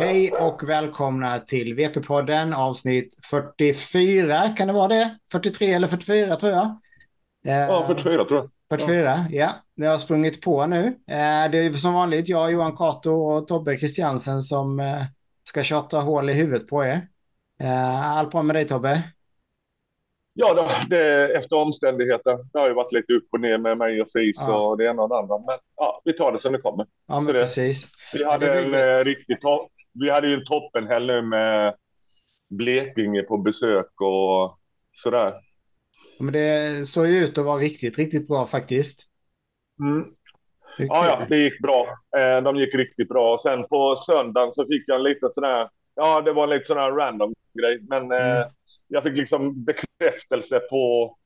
Hej och välkomna till VP-podden avsnitt 44. Kan det vara det? 43 eller 44 tror jag. Ja, 44 tror jag. 44, ja. Det har sprungit på nu. Eh, det är som vanligt jag, Johan Kato och Tobbe Christiansen som eh, ska tjata hål i huvudet på er. Eh, allt bra med dig Tobbe? Ja, det, det, efter omständigheter. Det har ju varit lite upp och ner med mig och Fris Ja. och det ena och det andra. Men ja, vi tar det som det kommer. Ja, men det- precis. Vi hade en riktigt Vi hade ju en toppenhelg nu med Blekinge på besök och sådär. Men det såg ju ut att vara riktigt, riktigt bra faktiskt. Mm. Ja, ja, det gick bra. Eh, de gick riktigt bra. Och sen på söndagen så fick jag en liten sån här, ja det var lite sån här random grej. Men eh, Mm. jag fick liksom bekräftelse på,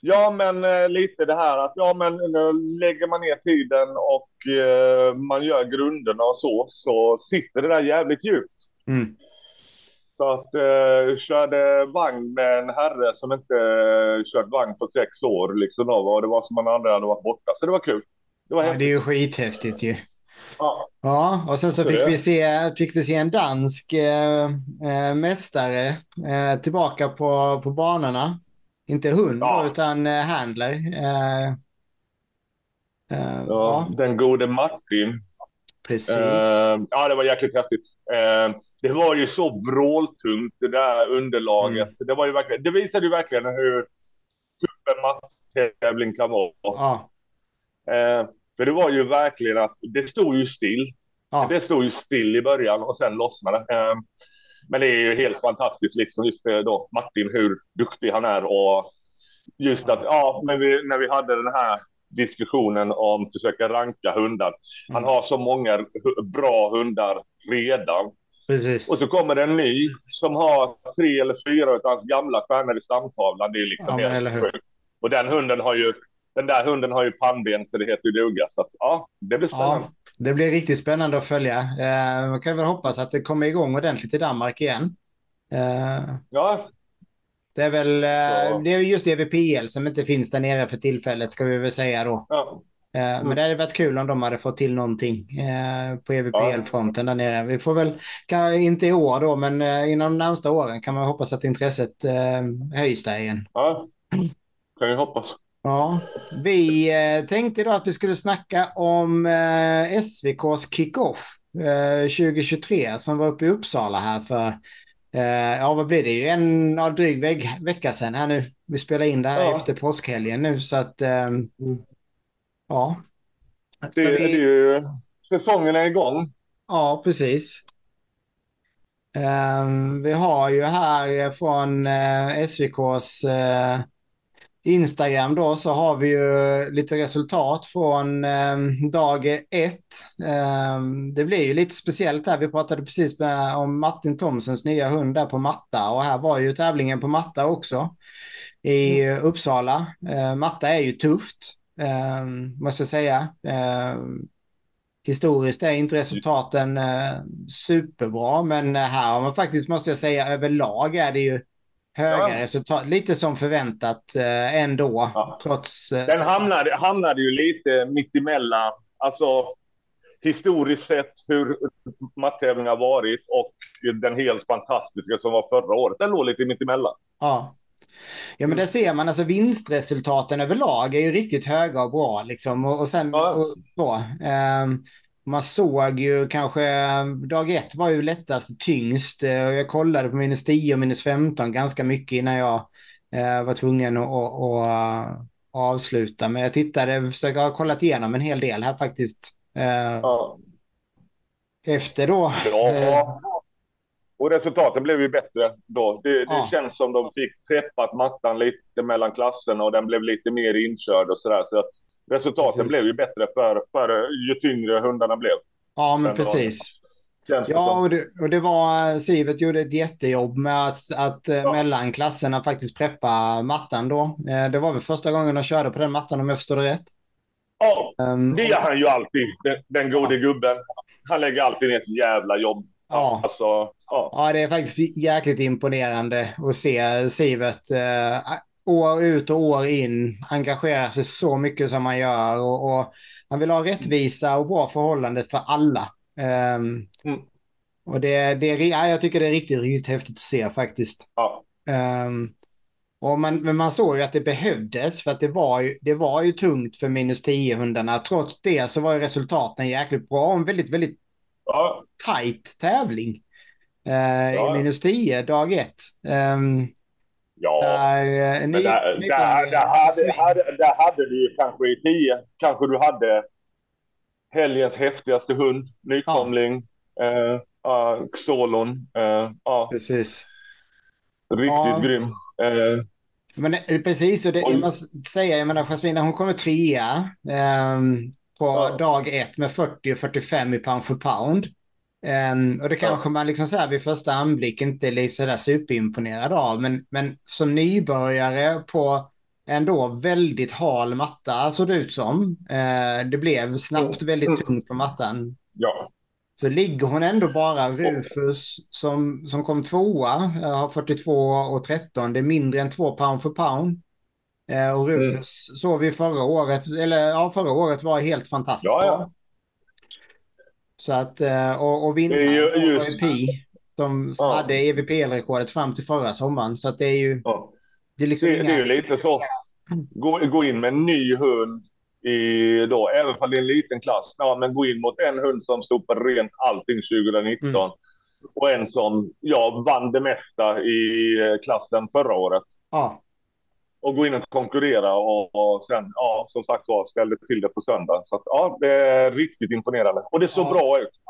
ja men eh, lite det här att ja men nu lägger man ner tiden och eh, man gör grunderna och så, så sitter det där jävligt djupt. Mm. Så att eh, körde vagn med en herre som inte eh, kört vagn på sex år liksom då, och det var som man aldrig hade varit borta. Så det var kul. Det var Ja, häftigt. det är ju skithäftigt ju. Ja. Ja, och sen så Så fick det- vi, se, fick vi se en dansk eh, eh, mästare tillbaka på, på banorna. Inte hund Ja. utan eh, handler. Eh, eh, ja. Ja, den gode Martin. precis. Eh, ja, det var jäkligt häftigt. Det var ju så vråltungt det där underlaget. Det, var ju verkligen, det visade ju verkligen hur tuff en matttävling kan vara. ja, för det var ju verkligen att det stod ju still. ja, Det stod ju still i början och sen lossnade det. Men det är ju helt fantastiskt liksom just då Martin hur duktig han är och just att ja, men vi, när vi hade den här diskussionen om att försöka ranka hundar. Han Mm. har så många bra hundar redan. precis. Och så kommer det en ny som har tre eller fyra av hans gamla stjärnor i stamtavlan. Det är liksom Ja, helt sjukt. Och den hunden har ju den där hunden har ju pannben så det heter ju duga. Så att, ja, det blir spännande. Ja, det blir riktigt spännande att följa. Eh, man kan väl hoppas att det kommer igång ordentligt i Danmark igen. Eh, Ja, det är väl eh, det är just EVPL som inte finns där nere för tillfället ska vi väl säga då. ja, Mm. Men det hade varit kul om de hade fått till någonting eh, på EVPL-fronten där nere. Vi får väl, kan, inte i år då, men eh, inom de närmsta åren kan man hoppas att intresset höjs där igen. ja. Kan vi hoppas. Ja, vi eh, tänkte då att vi skulle snacka om eh, SVKs kickoff eh, 2023 som var uppe i Uppsala här för, eh, ja vad blir det, ju en ja, dryg veck, vecka sedan här nu. Vi spelar in det här Ja. efter påskhelgen nu så att, eh, ja. Det, vi- det är ju, säsongen är igång. Ja, precis. Vi har ju här från eh, SVKs eh, Instagram då så har vi ju lite resultat från ehm, dag ett. Ehm, det blir ju lite speciellt här. Vi pratade precis med, om Martin Thomsens nya hund där på matta och här var ju tävlingen på matta också i Uppsala. Uh, matta är ju tufft, ehm, måste jag säga. Ehm, Historiskt är inte resultaten eh, superbra, men eh, här har man faktiskt, måste jag säga, överlag är det ju höga Ja. resultat. Lite som förväntat eh, ändå, Ja. trots... Eh, Den hamnade, hamnade ju lite mittemellan. Alltså historiskt sett hur matttävlingen har varit och den helt fantastiska som var förra året. Den låg lite mittemellan. Ja. Ja, men där ser man alltså vinstresultaten överlag är ju riktigt höga och bra liksom. Och, och sen Ja. och, så. ehm, man såg ju kanske, dag ett var ju lättast tyngst. Eh, jag kollade på minus 10 och minus 15 ganska mycket innan jag eh, var tvungen att, att, att, avsluta. Men jag tittade, försökte ha kollat igenom en hel del här faktiskt. Eh, Ja. Efter då. Ja. Och resultaten blev ju bättre då. Det, det Ja. känns som de fick preppat mattan lite mellan klasserna och den blev lite mer inkörd och sådär. Så resultaten Precis. blev ju bättre för, för ju tyngre hundarna blev. ja, men precis. Ja, och det, och det var, Sivet gjorde ett jättejobb med att, att eh, Ja. mellan klasserna faktiskt preppa mattan då. Eh, Det var väl första gången de körde på den mattan om jag förstår det rätt. Ja, Ehm, det gör han ju alltid. Den, den gode gubben. Han lägger alltid ner ett jävla jobb. Ja. Alltså, ja. Ja, det är faktiskt jäkligt imponerande att se Sivet eh, år ut och år in engagera sig så mycket som han gör. Och, och han vill ha rättvisa och bra förhållande för alla. Ehm, Mm. Och det, det, ja, jag tycker det är riktigt, riktigt häftigt att se faktiskt. Ja. Um, och man, men man såg ju att det behövdes för att det var ju, det var ju tungt för minus 10-hundarna. Trots det så var ju resultaten jäkligt bra och en väldigt, väldigt ja. tight tävling. Uh, ja. I minus 10, dag ett. Um, ja, där, uh, ni, där, ni, där, där, hade, hade, där hade du kanske i 10, kanske du hade helgens häftigaste hund, nykomling, ja. uh, uh, Xolon. Uh, ja. Precis. Riktigt ja. grym. Uh, men precis, och det och, man säga, jag menar Jasmina hon kommer trea um, på ja. dag ett med 40 och 45 i pound för pound. Um, och det kanske man liksom så här vid första anblick inte är sådär superimponerad av, men, men som nybörjare på ändå väldigt hal matta såg det ut som. Uh, det blev snabbt mm. väldigt tungt på mattan. Ja. Så ligger hon ändå bara Rufus som, som kom tvåa, eh, har 42 och 13. Det är mindre än två pound för pound. Eh, och Rufus mm. såg vi förra året, eller ja, förra året var helt fantastiskt ja, ja. Så att, eh, och, och vinnaren just... Pi, de ja. hade EVPL-rekordet fram till förra sommaren. Så att det är ju... Ja. Det, är liksom det, inga... det är ju lite så. Gå, gå in med en ny hund i då, även om det är en liten klass, ja, men gå in mot en hund som på rent allting 2019 mm. och en som ja, vann det mesta i eh, klassen förra året. Ja. Och gå in och konkurrera och, och sen, ja, som sagt var, ställde till det på söndag. Så att, ja, det är riktigt imponerande. Och det såg ja. bra ut.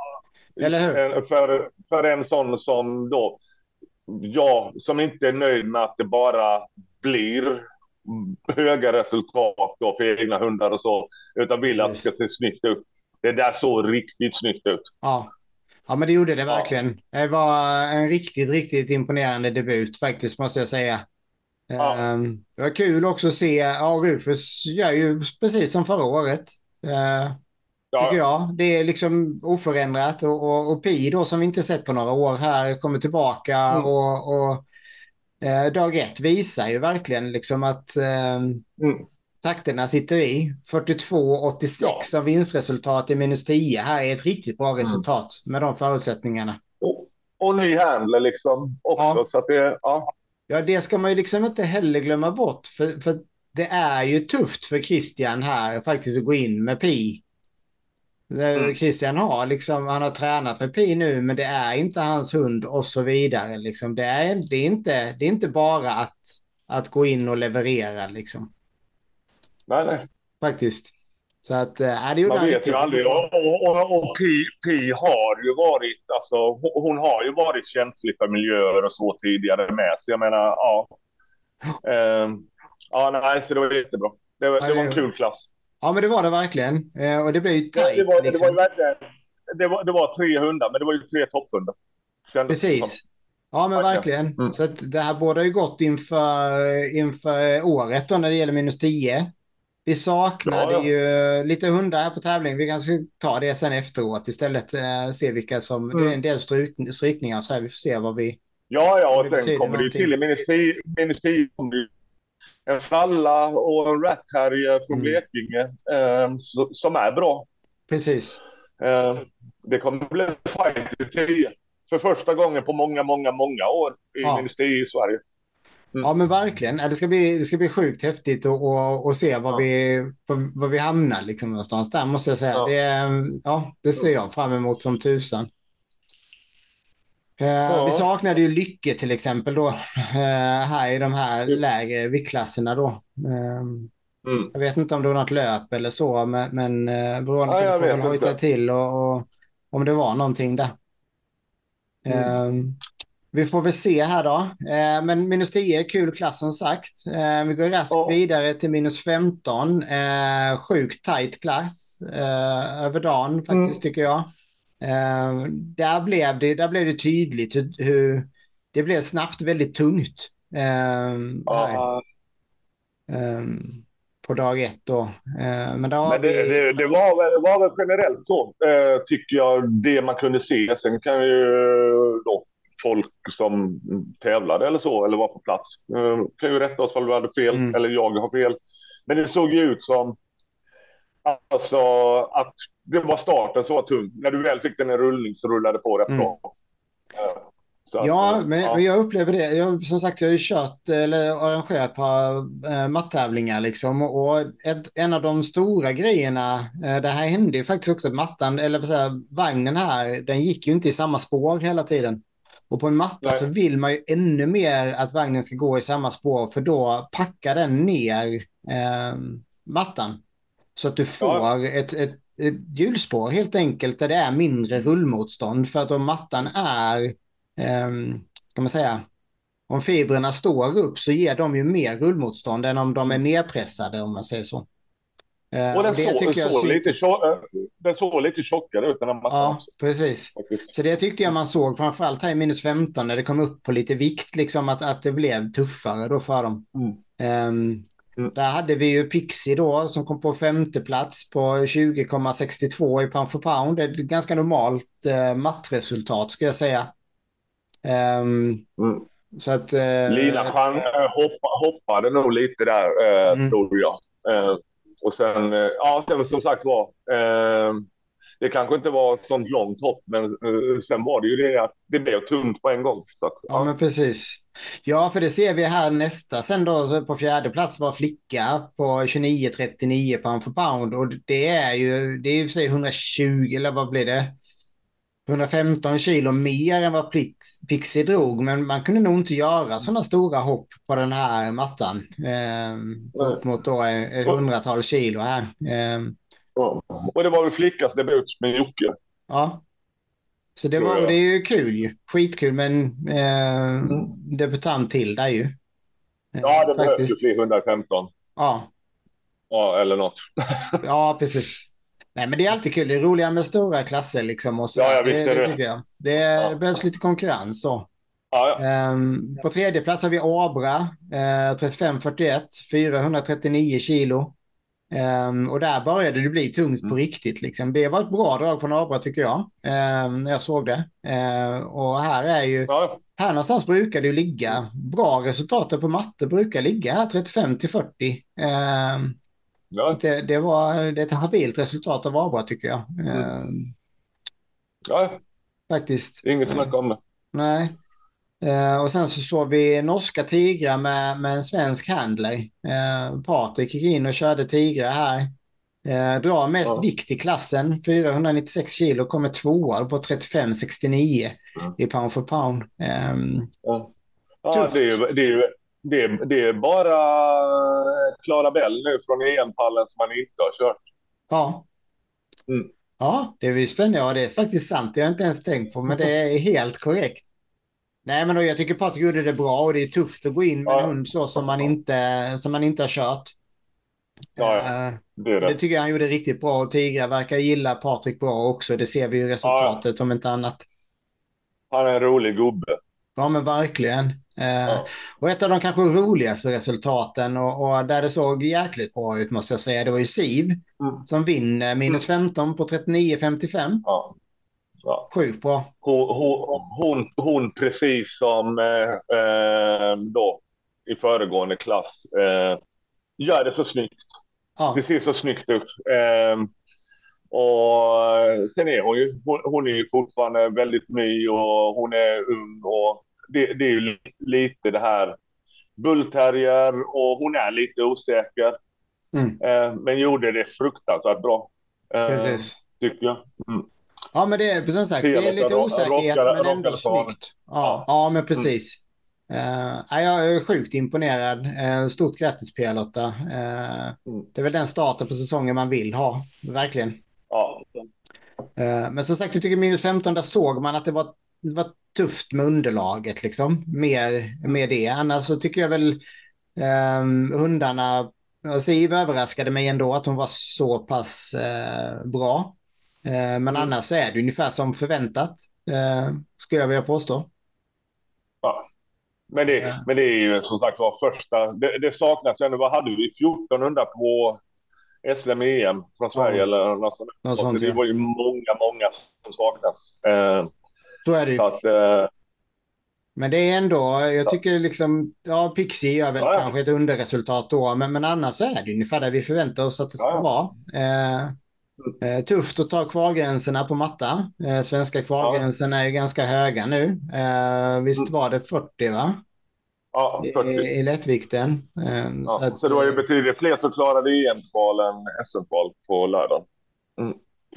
Eller hur? För, för en sån som då, ja, som inte är nöjd med att det bara blir höga resultat då för egna hundar och så, utan vill att det ska se snyggt ut. Det där såg riktigt snyggt ut. Ja. Ja, men det gjorde det verkligen. Ja. Det var en riktigt, riktigt imponerande debut faktiskt, måste jag säga. Ja. Ehm, det var kul också att se, ja, Rufus gör ju precis som förra året. Uh, ja. Tycker jag. Det är liksom oförändrat och, och, och Pi då som vi inte sett på några år här kommer tillbaka mm. och, och eh, dag ett visar ju verkligen liksom att eh, mm. takterna sitter i. 42-86 ja. som vinstresultat i minus 10 här är ett riktigt bra mm. resultat med de förutsättningarna. Och, och ny handler liksom också. Ja. Så att det, ja. Ja, det ska man ju liksom inte heller glömma bort. För, för det är ju tufft för Christian här faktiskt att gå in med Pi Mm. Christian har liksom, han har tränat med Pi nu, men det är inte hans hund och så vidare. Liksom. Det, är, det, är inte, det är inte bara att, att gå in och leverera liksom. Nej, nej. Faktiskt. Så att, äh, det Man vet ju aldrig. Och, och, och, och Pi, Pi, har ju varit, alltså hon har ju varit känslig för miljöer och så tidigare med. Så jag menar, ja. Uh, ja, nej, så det var jättebra. Det, det var en kul klass. Ja, men det var det verkligen. Eh, och det blev ju tajt. Det, var, liksom. det var verkligen. Det var, det var tre hundar, men det var ju tre topphundar. Precis. Ja, men verkligen. Mm. Så det här borde ju gått inför, inför året då när det gäller minus 10. Vi saknade ja, ja. ju lite hundar här på tävling. Vi kanske ta det sen efteråt istället. Eh, se vilka som... Mm. Det är en del stryk, strykningar så här. Vi får se vad vi... Ja, ja, och sen kommer det ju till i minus 10. Minus 10 en Fralla och en Rat Terrier från mm. Blekinge eh, som är bra. Precis. Eh, det kommer bli fight i tio. För första gången på många, många, många år i ja. industri i Sverige. Mm. Ja men verkligen. Det ska bli, det ska bli sjukt häftigt att och, och se var, ja. vi, var vi hamnar liksom någonstans där måste jag säga. Ja. Det, ja, det ser jag fram emot som tusan. Eh, ja. Vi saknade ju Lycke till exempel då, eh, här i de här mm. lägre viktklasserna då. Eh, mm. Jag vet inte om det var något löp eller så, men, men Veronica ja, får väl hojta till och, och, om det var någonting där. Mm. Vi får väl se här då. Men minus 10 är kul klass som sagt. Vi går raskt ja. vidare till minus 15. Sjukt tajt klass över dagen faktiskt mm. tycker jag. Där, blev det, där blev det tydligt hur, hur det blev snabbt väldigt tungt. Um, på dag ett då. Men, men det, vi... det, det, var, det var väl generellt så, tycker jag, det man kunde se. Sen kan ju då folk som tävlade eller så, eller var på plats, uh, kan ju rätta oss om vi hade fel, mm. eller jag har fel. Men det såg ju ut som Alltså att det var starten som var tung. När du väl fick den i rullning så rullade det på rätt mm. bra. Så ja, att, men, ja. men, jag upplever det. Jag, som sagt, jag har ju kört eller arrangerat på äh, matttävlingar liksom. Och ett, en av de stora grejerna, äh, det här hände ju faktiskt också, mattan, eller vad säger, vagnen här, den gick ju inte i samma spår hela tiden. Och på en matta Nej. så vill man ju ännu mer att vagnen ska gå i samma spår, för då packar den ner äh, mattan. Så att du får ja. ett, ett, ett hjulspår helt enkelt där det är mindre rullmotstånd. För att om mattan är eh, kan man säga, om fibrerna står upp så ger de ju mer rullmotstånd än om de är nedpressade om man säger så. Eh, och den, det så, så lite, tjock, den såg lite tjockare ut än man Ja, precis. Så det tyckte jag man såg framförallt här i minus 15 när det kom upp på lite vikt, liksom att, att det blev tuffare då för dem. Mm. Um, mm. Där hade vi ju Pixie då som kom på femte plats på 20,62 i pound for pound. Det är ett ganska normalt uh, mattresultat skulle jag säga. Um, mm. Så att, uh, Lina han, uh, hoppa, hoppade nog lite där, uh, tror jag. Och sen, ja, sen som sagt var, det kanske inte var sånt långt hopp, men sen var det ju det att det blev tungt på en gång. Så att, ja. ja, men precis. Ja, för det ser vi här nästa. Sen då på fjärde plats var flicka på 29,39 pound för pound. Och det är ju, det är ju för sig 120, eller vad blir det? 115 kilo mer än vad Pixie drog, men man kunde nog inte göra sådana stora hopp på den här mattan. Eh, upp mot då ett hundratal kilo här. Eh, ja. Och det var väl flickas debut med Jocke. Ja. Så det, var, det är ju kul ju. Skitkul men eh, mm. debutant till där ju. Ja, det behövs ju 315. Ja. Ja, eller något. ja, precis. Nej, men det är alltid kul. Det är roligare med stora klasser liksom. Och så. Ja, ja, visst det, är det. det. Det, ja. behövs lite konkurrens så. Ja, ja. Um, på tredje plats har vi Abra, uh, 35-41, 439 kilo. Um, och där började det bli tungt mm. på riktigt. Liksom. Det var ett bra drag från Abra tycker jag, um, när jag såg det. Uh, och här är ju, ja. här någonstans brukar det ju ligga, bra resultat på matte brukar ligga här 35 till 40. Um, Ja. Det, det, var det är ett habilt resultat av Abra tycker jag. Mm. Ehm, ja, faktiskt. Inget snack om det. Nej. Uh, och sen så såg vi norska tigrar med, med en svensk handler. Uh, Patrik gick in och körde tigrar här. Uh, drar mest ja. vikt i klassen, 496 kilo, kommer tvåa på 35,69 mm. i pound for pound. Um, ja, ja det, är ju, det, är ju, det, det är bara Klara Bell nu från EM-pallen som han inte har kört. Ja. Mm. Ja, det är spännande. Ja, det är faktiskt sant. Det har jag inte ens tänkt på, men det är helt korrekt. Nej, men då, jag tycker Patrik gjorde det bra och det är tufft att gå in med ja. en hund så som man inte, som man inte har kört. Ja, ja. Eh, det, det. det tycker jag han gjorde riktigt bra och Tigrar verkar gilla Patrik bra också. Det ser vi ju resultatet ja. om inte annat. Han är en rolig gubbe. Ja, men verkligen. Eh, och ett av de kanske roligaste resultaten och, och, där det såg jäkligt bra ut måste jag säga, det var ju Siv mm. som vinner minus 15 mm. på 39,55. Ja. Ja. Sjukt bra. Hon, hon, hon, hon, precis som eh, eh, då i föregående klass eh, gör det så snyggt. Ja. Det ser så snyggt ut. Eh, och sen är hon ju, hon, hon är ju fortfarande väldigt ny och hon är ung och det, det är ju lite det här bullterrier och hon är lite osäker. Mm. Eh, men gjorde det fruktansvärt bra. Eh, Precis. Tycker jag. Mm. Ja, men det är som sagt, det är lite osäkerhet men ändå snyggt. Ja, ja, men precis. Mm. Uh, jag är sjukt imponerad. Uh, stort grattis Pia Lotta. Uh, mm. Det är väl den starten på säsongen man vill ha, verkligen. Ja. Men som sagt, jag tycker minus 15, där såg man att det var, det var tufft med underlaget liksom. Mer med det. Annars så tycker jag väl um, hundarna, Siv överraskade mig ändå att hon var så pass uh, bra. Uh, men mm. annars så är det ungefär som förväntat, uh, skulle jag vilja påstå. Ja. Men det, uh. men det är ju som sagt var första, det, det saknas ändå, vad hade vi, 1400 på SM-EM från Sverige ja. eller något sånt. Något sånt, så det var ju många, många som saknas. Eh, så är det ju. Att, eh, men det är ändå, jag tycker liksom, ja Pixie gör väl ja, ja. kanske ett underresultat då, men, men annars så är det ungefär där vi förväntar oss att det ska ja. vara. Eh, Eh, tufft att ta kvalgränserna på matta. Eh, svenska kvalgränsen är ju ganska höga nu. Eh, visst Mm. var det 40 va? Ja, 40. I, i lättvikten. Eh, Ja, att, så det var ju betydligt fler som klarade EM-kval än SM-kval på lördagen.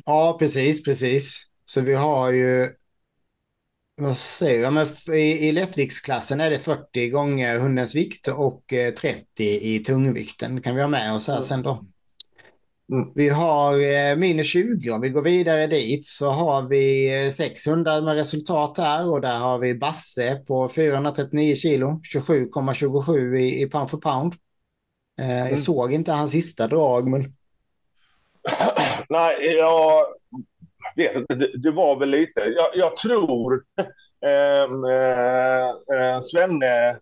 Ja, precis, precis. Så vi har ju... Vad säger jag? Men i, I lättviktsklassen är det 40 gånger hundens vikt och eh, 30 i tungvikten. kan vi ha med oss här Mm. sen då. Mm. Vi har eh, minus 20. Om vi går vidare dit så har vi eh, 600 med resultat här och där har vi Basse på 439 kilo, 27,27 i, i pound for pound. Eh, Mm. Jag såg inte hans sista drag, men Nej, jag. Det, det var väl lite. Jag, jag tror ehm, eh, eh, Svenne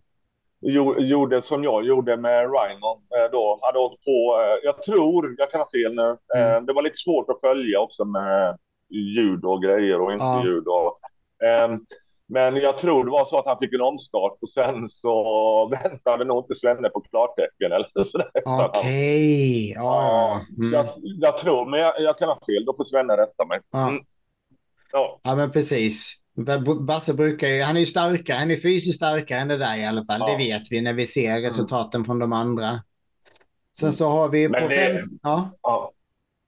gjo- gjorde som jag gjorde med Rhino eh, då. Hade åkt på. Eh, jag tror, jag kan ha fel nu. Eh, Mm. det var lite svårt att följa också med ljud och grejer och inte Ja. ljud. Och, ehm, men jag tror det var så att han fick en omstart och sen så väntade nog inte Svenne på klartecken eller sådär. okej. Ja, ja. Mm. Jag, jag tror, men jag, jag kan ha fel. Då får Svenne rätta mig. Ja. Mm. Ja, Ja, men precis. Basse brukar ju, han är ju starkare, han är fysiskt starkare än det där i alla fall. Ja. Mm. Det vet vi när vi ser resultaten från de andra. Sen så har vi Men på det- fem... Ja, ja.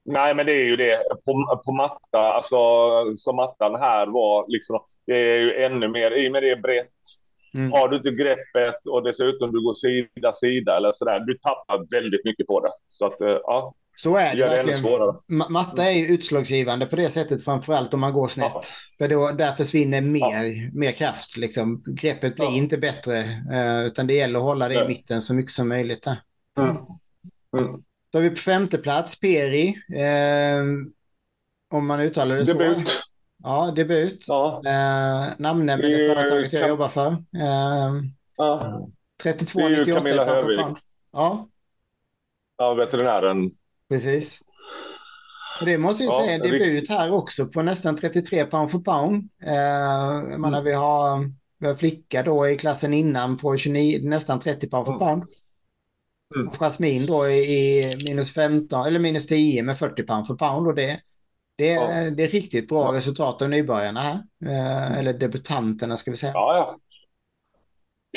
Nej, men det är ju det. På, på matta, alltså som mattan här var, liksom, det är ju ännu mer, i och med det är brett. mm. Har du inte greppet och dessutom du går sida sida eller sådär, du tappar väldigt mycket på det. Så att, eh, ja, så är det gör det verkligen. svårare. Matta är ju utslagsgivande på det sättet, framförallt om man går snett. Ja. För då, där försvinner mer, mer kraft. Liksom. Greppet blir Ja. inte bättre, eh, utan det gäller att hålla det i mitten så mycket som möjligt. Där. Mm. Mm. Då har vi på femte plats Peri. Eh, om man uttalar det så. Debut. Ja, debut. Ja. Eh, namnen med Det företaget jag jobbar för. Eh, Ja. Det är ju 32,98 i Camilla Hövik. Ja, ja, veterinären. precis. Och det måste jag Ja, säga, debut här också på nästan 33 pound for pound. Eh, menar, Mm. vi har, vi har flicka då i klassen innan på 29, nästan 30 pound for Mm. pound. Mm. Jasmin då i, minus 15, eller minus 10 med 40 pound for pound. Och det, det, är, Ja. det är riktigt bra Ja. resultat av nybörjarna här. Eh, eller debutanterna ska vi säga. Ja, ja.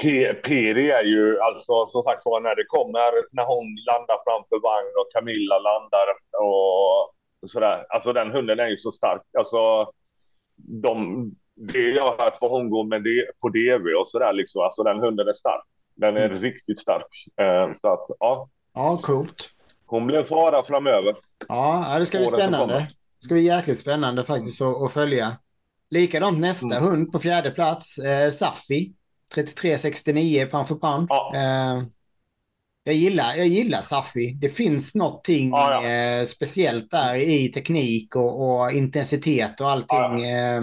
P- Peri är ju alltså som sagt var när det kommer, när hon landar framför vagn och Camilla landar och sådär. Alltså den hunden är ju så stark. Alltså de, det jag har hört vad hon går med det, på DV och sådär liksom. Alltså den hunden är stark. Den är Mm. riktigt stark. Eh, så att ja, Ja, coolt. hon blir en fara framöver. Ja, ja, det ska bli spännande. Det ska bli jäkligt spännande faktiskt att, att följa. Likadant nästa Mm. hund på fjärde plats, eh, Safi. 33,69 pound for pound. Ja. Eh, jag, gillar, jag gillar Safi. Det finns någonting Ja, ja. eh, speciellt där i teknik och, och intensitet och allting. Ja, Eh,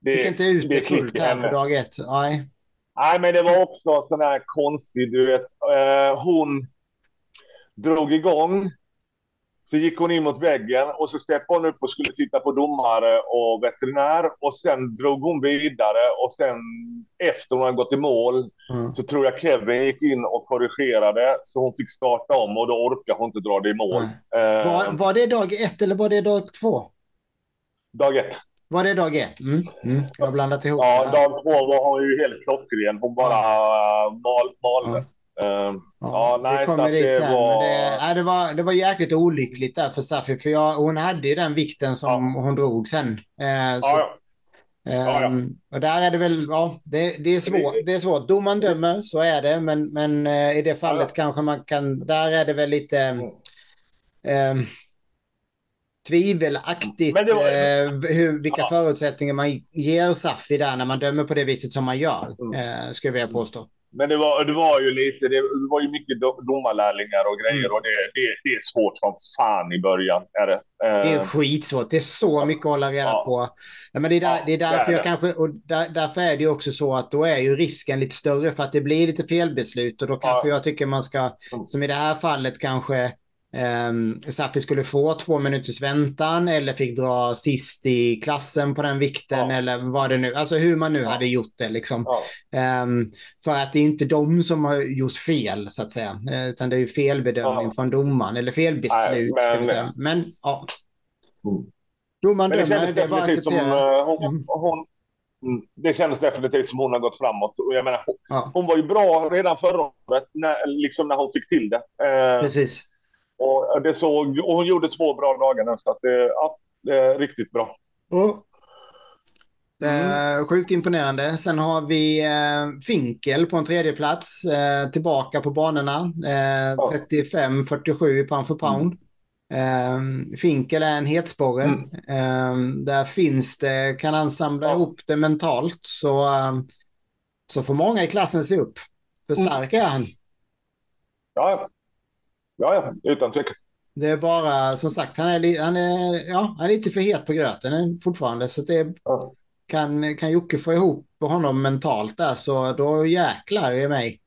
Det, fick inte ut det det fullt här på dag ett. Nej. Nej, men det var också sån här konstig, du vet. Eh, hon drog igång. Så gick hon in mot väggen och så steppade hon upp och skulle titta på domare och veterinär. Och sen drog hon vidare och sen efter hon hade gått i mål Mm. så tror jag Kevin gick in och korrigerade så hon fick starta om och då orkade hon inte dra det i mål. Eh, Var, var det dag ett eller var det dag två? Dag ett. Var det dag ett? Mm. Mm. Jag har blandat ihop Ja, dag två var hon ju helt klockren. Hon bara mal, malde. Eh, Ja, nej, vi kommer dit det sen. var- det, nej, det, var, det var jäkligt olyckligt där för Safi. För jag, hon hade ju den vikten som hon drog sen. Eh, så, ja, ja. ja. ehm, och där är det väl, ja, det, det, är svårt, det är svårt. Domaren dömer, så är det. Men, men eh, i det fallet Ja. kanske man kan, där är det väl lite Mm. Tvivelaktigt Men var- eh, hur, vilka Ja. förutsättningar man ger Safi där när man dömer på det viset som man gör, Mm. eh, skulle jag vilja påstå. Men det var, det var ju lite, det, det var ju mycket do- domarlärlingar och grejer Mm. och det, det, det är svårt som fan i början. Är det. Det är Eh, skitsvårt. Det är så mycket att hålla reda Ja. på. Ja, men det, är där, det är det är därför jag kanske, och där, därför är det ju också så att då är ju risken lite större för att det blir lite felbeslut och då kanske jag tycker man ska, Mm. som i det här fallet kanske, Um, Safi skulle få två minuters väntan eller fick dra sist i klassen på den vikten ja. eller vad det nu, alltså hur man nu ja. hade gjort det liksom. Ja. Um, för att det är inte de som har gjort fel så att säga, utan det är ju felbedömning från domaren eller felbeslut Nej, men, ska. Men ja. Mm. Domaren dömer, det är bara att acceptera. Som, uh, hon, mm. hon, mm, det kändes definitivt som hon har gått framåt. Och jag menar, hon, hon var ju bra redan förra året, när, liksom när hon fick till det. Uh, Precis. Och, det såg, och hon gjorde två bra dagar nu, så att det, ja, det är riktigt bra. Mm. Eh, sjukt imponerande. Sen har vi eh, Finkel på en tredje plats eh, tillbaka på banorna. Eh, ja. 35-47 i pound för pound. Mm. Finkel är en hetsporre. Mm. Eh, där finns det, kan han samla ja. ihop det mentalt så, eh, så får många i klassen se upp. För mm. stark är han. Ja, Ja, ja, utan tvekan. Det är bara, som sagt, han är, han är, ja, han är lite för het på gröten fortfarande. Så det ja. kan, kan Jocke få ihop honom mentalt där så då jäklar i mig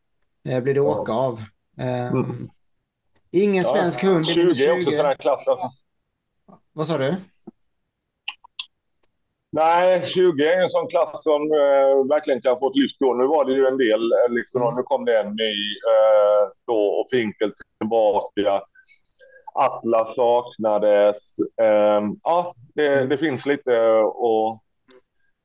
eh, blir det åka av. Um, mm. Ingen svensk ja, hund. 20 är också sån här klass. Alltså. Vad sa du? Nej, 20 är en sån klass som uh, verkligen kan få ett lyft på. Nu var det ju en del, eh, liksom, mm. nu kom det en ny uh, då, och Finkel tillbaka. Atlas saknades. Uh, ja, det, mm. det, finns lite och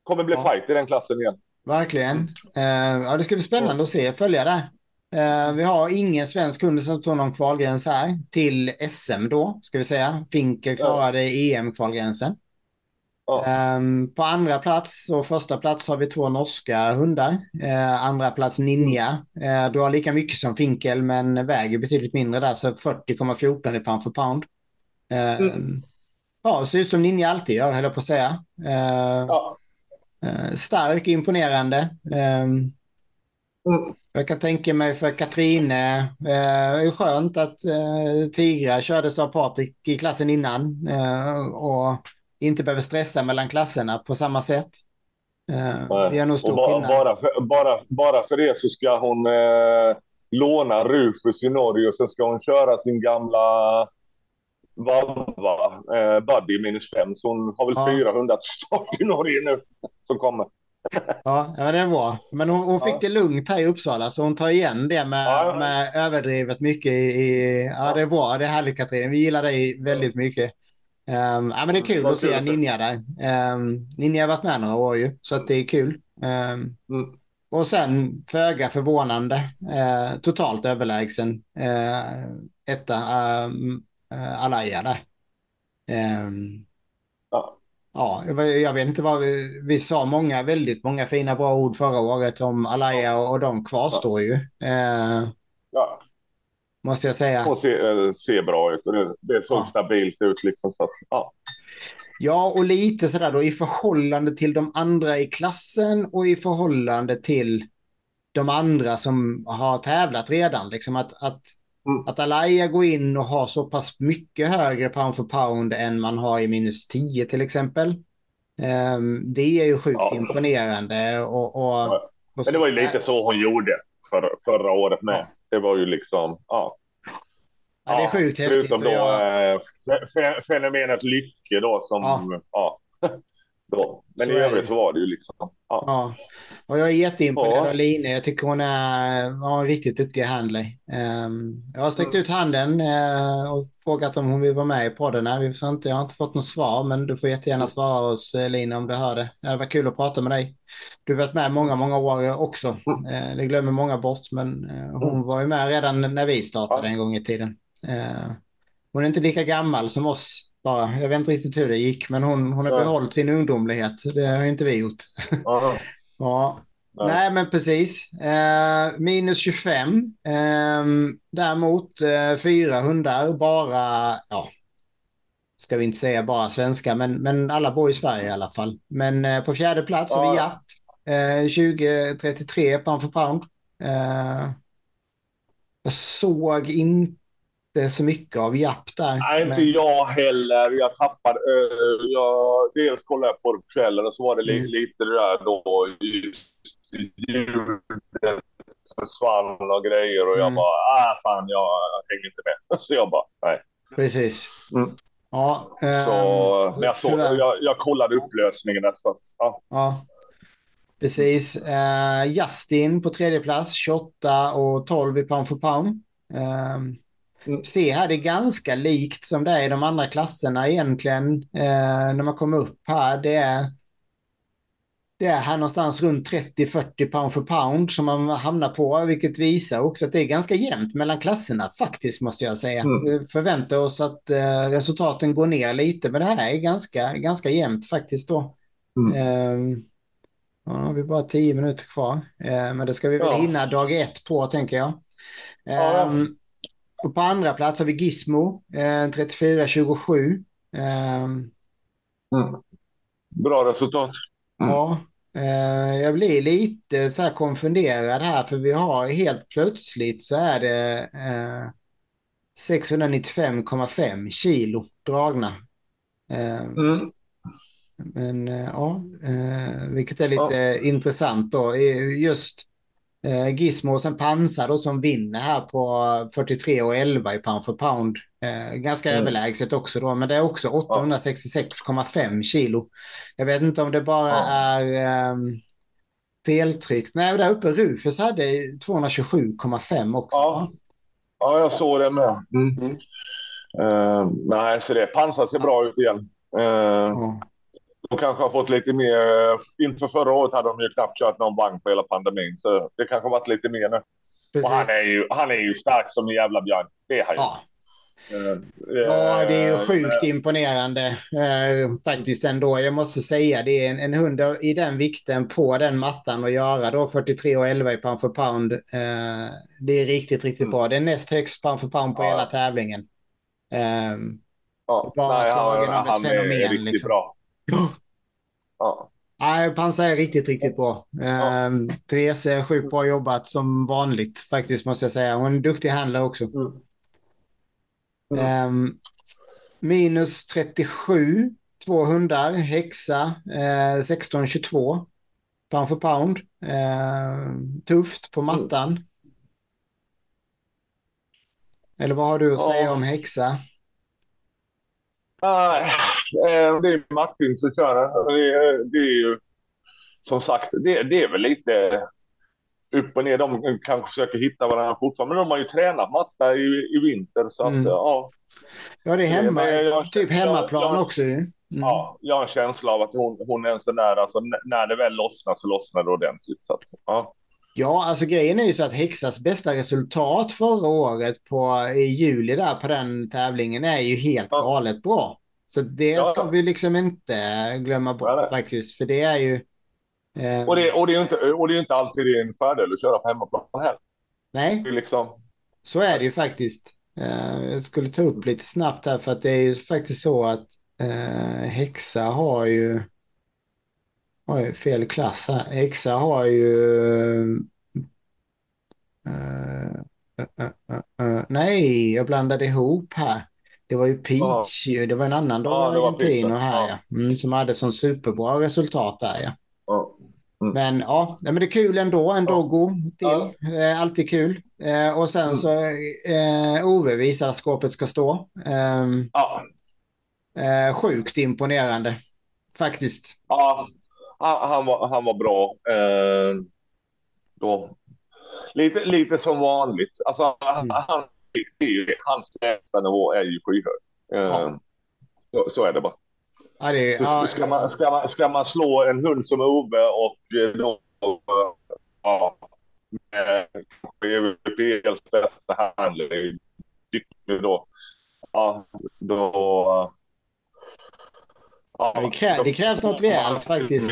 kommer bli ja. fight i den klassen igen. Verkligen. Uh, ja, det ska bli spännande att se, följa det. Vi har ingen svensk kund som tog någon kvalgräns här till SM då, ska vi säga. Finkel klarade ja. EM-kvalgränsen. Ja. Um, på andra plats och första plats har vi två norska hundar. Uh, andra plats Ninja. Uh, du har lika mycket som Finkel men väger betydligt mindre där så 40,14 i pound för pound. Uh, mm. Ja, ser ut som Ninja alltid gör, höll jag på att säga. Ja. stark, imponerande. Mm. Jag kan tänka mig för Katrine, eh, det är skönt att eh, Tigra kördes av Patrik i klassen innan. Eh, och inte behöver stressa mellan klasserna på samma sätt. Det är nog stor bara, bara, för, bara, bara för det så ska hon eh, låna Rufus i Norge och sen ska hon köra sin gamla Vavva, eh, Buddy minus fem. Så hon har väl ja. 400 start i Norge nu som kommer. Ja, ja, det är bra. Men hon, hon fick ja. det lugnt här i Uppsala, så hon tar igen det med, ja. med överdrivet mycket i... i ja, det är bra. Det är härligt, Katrin. Vi gillar dig väldigt mycket. Um, ja, men det är kul att se Ninja där. Um, Ninja har varit med några år ju, så att det är kul. Um, mm. Och sen föga förvånande, uh, totalt överlägsen uh, etta uh, Alaya där. Um, ja. ja, jag vet inte vad vi, vi sa många, väldigt många fina bra ord förra året om Alaya och, och de kvarstår ju. Uh, ja måste jag säga. Och ser, ser bra ut det, det såg ja. stabilt ut liksom. Så att, ja. Ja, och lite sådär då i förhållande till de andra i klassen och i förhållande till de andra som har tävlat redan. Liksom att, att, mm. att Alaya går in och har så pass mycket högre pound for pound än man har i minus 10 till exempel. Um, det är ju sjukt ja. imponerande. Och, och, ja. Men det var ju lite så hon gjorde för, förra året med. Ja. Det var ju liksom, ja. Ja, det är sjukt häftigt. Förutom då jag... Eh, fenomenet Lycke då som, ja. ja. Då. Men så i övrigt så var det ju liksom. Ja. ja. Och jag är jätteimponerad ja. av Line. Jag tycker hon är, ja, en riktigt duktig handler. Um, jag har sträckt mm. ut handen uh, och frågat om hon vill vara med i podden. Här. Vi får inte, jag har inte fått något svar, men du får jättegärna mm. svara oss uh, Line om du hör det. Det var kul att prata med dig. Du har varit med många, många år också. Uh, det glömmer många bort, men hon mm. var ju med redan när vi startade en gång i tiden. hon är inte lika gammal som oss bara. Jag vet inte riktigt hur det gick, men hon, hon har ja. behållit sin ungdomlighet. Det har inte vi gjort. ja. Nej. Nej, men precis. Eh, minus 25. Eh, däremot eh, fyra hundar, bara, ja, ska vi inte säga bara svenska, men, men alla bor i Sverige i alla fall. Men eh, på fjärde plats har vi Japp. Eh, 2033 pound för pound. Eh, jag såg inte inte så mycket av Japp där. Nej, inte men... jag heller. Jag tappade... Uh, jag, dels kollade jag på det på kvällen och så var det mm. lite det där då just ljudet försvann och grejer och jag Mm. bara, ah fan jag hänger inte med. Så jag bara, nej. Precis. Mm. Ja, Så, ehm, men jag, såg, jag, jag kollade upplösningen där, så ja. Ja, precis. Eh, Justin på tredje plats, 28 och 12 i pound for pound. Eh. Se här, det är ganska likt som det är i de andra klasserna egentligen. Eh, när man kommer upp här, det är, det är här någonstans runt 30-40 pound for pound som man hamnar på, vilket visar också att det är ganska jämnt mellan klasserna faktiskt, måste jag säga. Mm. Vi förväntar oss att eh, resultaten går ner lite, men det här är ganska, ganska jämnt faktiskt då. Mm. Ehm, ja, har vi bara tio minuter kvar, eh, men det ska vi väl Ja. hinna dag ett på, tänker jag. Ja. Ehm, och på andra plats har vi Gizmo, eh, 34-27. Ehm, Mm. Bra resultat. Mm. Ja, eh, jag blir lite så här konfunderad här, för vi har helt plötsligt så är det eh, 695,5 kilo dragna. Ehm, Mm. Men eh, ja, eh, vilket är lite intressant då. Eh, Just eh, Gizmo och sen Pansar då som vinner här på 43 och 11 i pound for pound. Eh, ganska Mm. överlägset också då, men det är också 866,5 kilo. Jag vet inte om det bara Ja. är eh, feltryckt. Nej, där uppe Rufus hade 227,5 också. Ja. Ja, jag såg det med. Mm. Mm. Eh, nej, så det pansar ser bra ut igen. Uh, Ja. De kanske har fått lite mer. Inför förra året hade de ju knappt kört någon vagn på hela pandemin, så det kanske har varit lite mer nu. Och han är ju, han är ju stark som en jävla björn. Det är han ju. Ja. Eh, Ja, det är ju eh, sjukt imponerande eh, faktiskt ändå. Jag måste säga det är en, en hund i den vikten på den mattan att göra då 43 och 11 i pound for pound. Eh, det är riktigt, riktigt Mm. bra. Det är näst högst pound for pound på hela tävlingen. Bara nej, slagen av ett han är fenomen, riktigt liksom. bra. Ja. Nej, Pansar är riktigt, riktigt bra. Um, Therese är sjukt bra jobbat som vanligt faktiskt måste jag säga. Hon är en duktig handlare också. Mm. Ehm, minus 37, två hundar, häxa, eh, 16-22 pound for pound. Ehm, tufft på mattan. Eller vad har du att Ja. säga om häxa? Ah, eh, det är Martin som kör. Det, är- det är ju som sagt, det, det är väl lite upp och ner. De kanske försöker hitta varandra fortfarande, men de har ju tränat matta i, i vinter. Så att, Mm. ja, Ja, det är hemma, Men jag- typ hemmaplan jag- också ju. Mm. ja, jag har en känsla av att hon, hon är en sån där, alltså, när det väl lossnar så lossnar det ordentligt. Så att, ja. Ja, alltså grejen är ju så att Häxas bästa resultat förra året på, i juli där på den tävlingen är ju helt Ja. galet bra. Så det Ja, ska ja. vi liksom inte glömma bort nej. faktiskt, för det är ju... Eh, Och, det, och, det är ju inte, och det är inte alltid en fördel att köra på hemmaplan heller. Nej, liksom, så är det ju faktiskt. Eh, jag skulle ta upp lite snabbt här för att det är ju faktiskt så att eh, Häxa har ju... Har ju fel klass här. Häxa har ju... eh, eh, eh, nej, jag blandade ihop här. Det var ju Peach ju. Det var en annan Ja, var Argentino här ja. ja. Mm, som hade sån superbra resultat där ja. ja. Men ja, men det är kul ändå. En Ja. doggo till. Eh, alltid kul. Eh, och sen Mm. så eh, Ove visar att skåpet ska stå. Ehm, Ja, eh, sjukt imponerande. Faktiskt. Ja, han, han, var, han var bra. Eh, då. Lite, lite som vanligt. Alltså, Mm. han, hans lägsta nivå är ju skyhög. Eh, Ja. så, så är det bara. Ja, det, Så ja, ska, man, ska, man, ska man slå en hund som Ove och eh, då... Ja, med EVPs bästa handlare då. Ja, då... Ja, det, krä, det krävs något rejält faktiskt.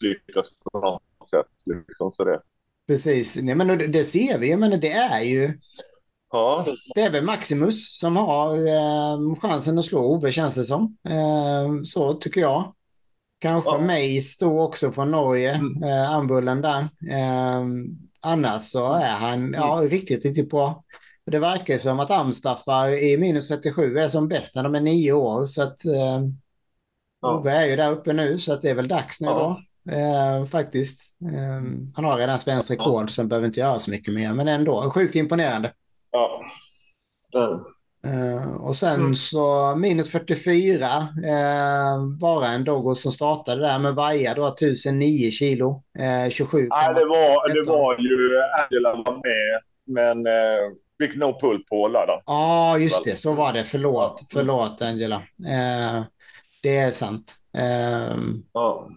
Lyckas på något sätt. Liksom, så det. Precis. Nej, men det, ser vi. Men det är ju... Ja, Det är väl Maximus som har eh, chansen att slå Ove känns det som. Eh, så tycker jag. Kanske Ja. Meis då också från Norge, Mm. eh, Ambullen där. Eh, annars så är han ja, riktigt, riktigt bra. Det verkar som att Amstaffar i minus 37 är som bäst när de är nio år. Så att eh, Ja. Ove är ju där uppe nu så att det är väl dags nu Ja. då. eh, faktiskt. Eh, han har redan svenskt rekord så han behöver inte göra så mycket mer. Men ändå, sjukt imponerande. Ja. Mm. Uh, och sen mm. så minus 44, uh, bara en Dogo som startade där med Vaja då, 1009 kilo, uh, 27. Nej, det var, det var ju Angela var med, men uh, fick no pull på lördag. Ja, ah, just det, så var det. Förlåt, förlåt Angela. Uh, det är sant. Uh, ja.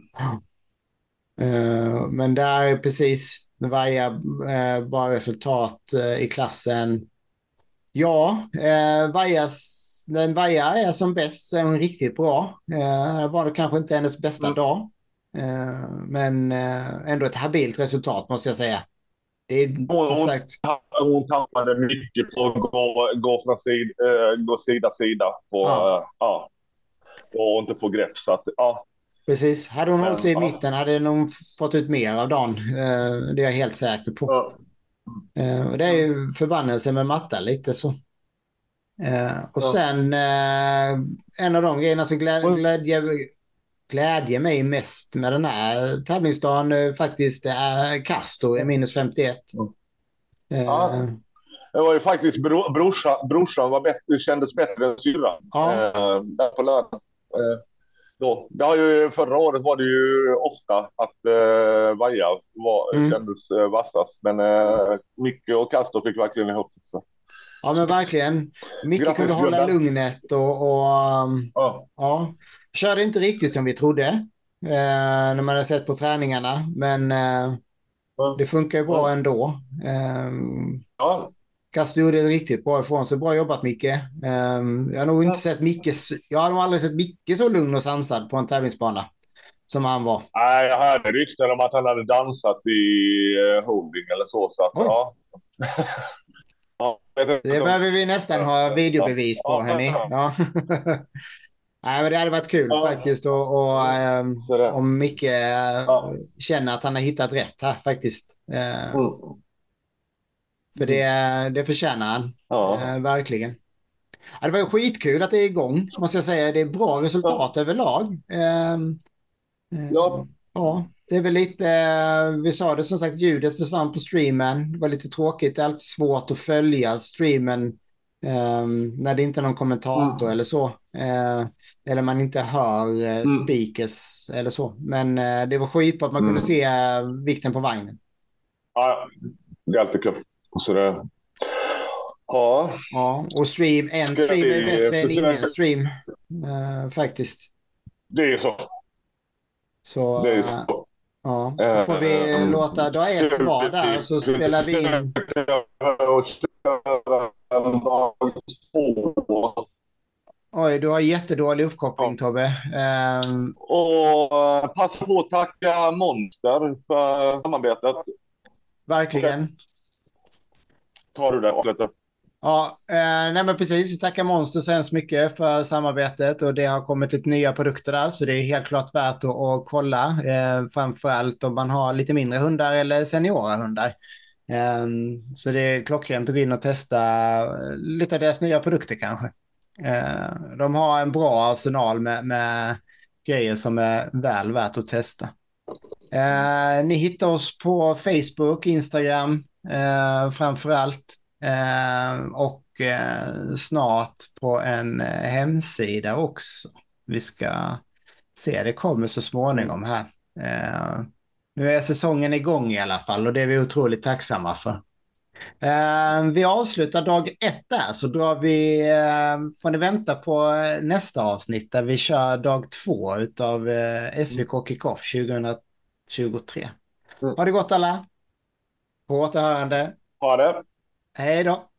Uh, men där är precis Vaja uh, bara resultat i klassen Ja, eh, Vajas, när Vaja är som bäst så är hon riktigt bra. Eh, det var det kanske inte hennes bästa mm. dag. Eh, men eh, ändå ett habilt resultat måste jag säga. Det är hon, hon, sagt... hon tappade mycket på att gå, gå från sid, eh, gå sida sida på, ja. Eh, ja. Och inte få grepp. Så att, ja. Precis. Hade hon hållit sig i mitten hade hon fått ut mer av dagen. Eh, det är jag helt säker på. Ja. Eh, det är ju förbannelse med matta lite så. Eh, och sen en av de grejerna som glä, glädjer, glädjer mig mest med den här tävlingsdagen faktiskt är Castor i minus 51. Ja. Det var ju faktiskt bro, brorsan, brorsan var bättre, kändes bättre än syrran ja. där på lördag. Eh, då. Det har ju, förra året var det ju ofta att eh, Vaja var, mm. kändes eh, vassast. Men eh, Micke och Castor fick verkligen ihop det. Ja, men verkligen. Micke kunde hålla lugnet och, och um, ja. ja. körde inte riktigt som vi trodde eh, när man har sett på träningarna. Men eh, ja. det funkar ju bra ja. ändå. Eh, ja. Gjorde det riktigt bra ifrån sig. Bra jobbat Micke. Um, jag har nog inte sett Micke, jag har nog aldrig sett Micke så lugn och sansad på en tävlingsbana som han var. Nej, jag hörde rykten om att han hade dansat i uh, holding eller så. så att, ja. det behöver vi nästan ha videobevis på, hörni. Ja. Nej, men det hade varit kul ja. faktiskt och, och um, om Micke ja. känner att han har hittat rätt här faktiskt. Uh, mm. För det, det förtjänar han. Ja. Eh, verkligen. Ja, det var ju skitkul att det är igång, måste jag säga. Det är bra resultat ja. överlag. Eh, ja. Ja, det är väl lite, eh, vi sa det som sagt, ljudet försvann på streamen. Det var lite tråkigt, det är alltid svårt att följa streamen eh, när det inte är någon kommentator mm. eller så. Eh, eller man inte hör eh, mm. speakers eller så. Men eh, det var skitbra att man mm. kunde se vikten på vagnen. Ja, det är alltid kul. Så det, ja. ja, och stream, en stream är bättre än ingen stream uh, faktiskt. Det är så. Så, det är så. Ja, så får vi uh, låta dag ett vara där så spelar vi in. Oj, du har jättedålig uppkoppling Tobbe. Um... Och passa på att tacka Monster för samarbetet. Verkligen. Tar du det avslutet. Ja, eh, nej men precis. Vi tackar Monster så hemskt mycket för samarbetet och det har kommit lite nya produkter där så det är helt klart värt att, att kolla. Eh, framförallt om man har lite mindre hundar eller seniora hundar. Eh, så det är klockrent att gå in och testa lite av deras nya produkter kanske. Eh, de har en bra arsenal med, med grejer som är väl värt att testa. Eh, ni hittar oss på Facebook, Instagram, eh, framför allt. Eh, och eh, snart på en eh, hemsida också. Vi ska se, det kommer så småningom här. Eh, nu är säsongen igång i alla fall och det är vi otroligt tacksamma för. Eh, vi avslutar dag ett där så drar vi, får ni vänta på nästa avsnitt där vi kör dag två utav SVK Kickoff 2023. Mm. Ha det gott alla! På återhörande. Ha det. Hej då.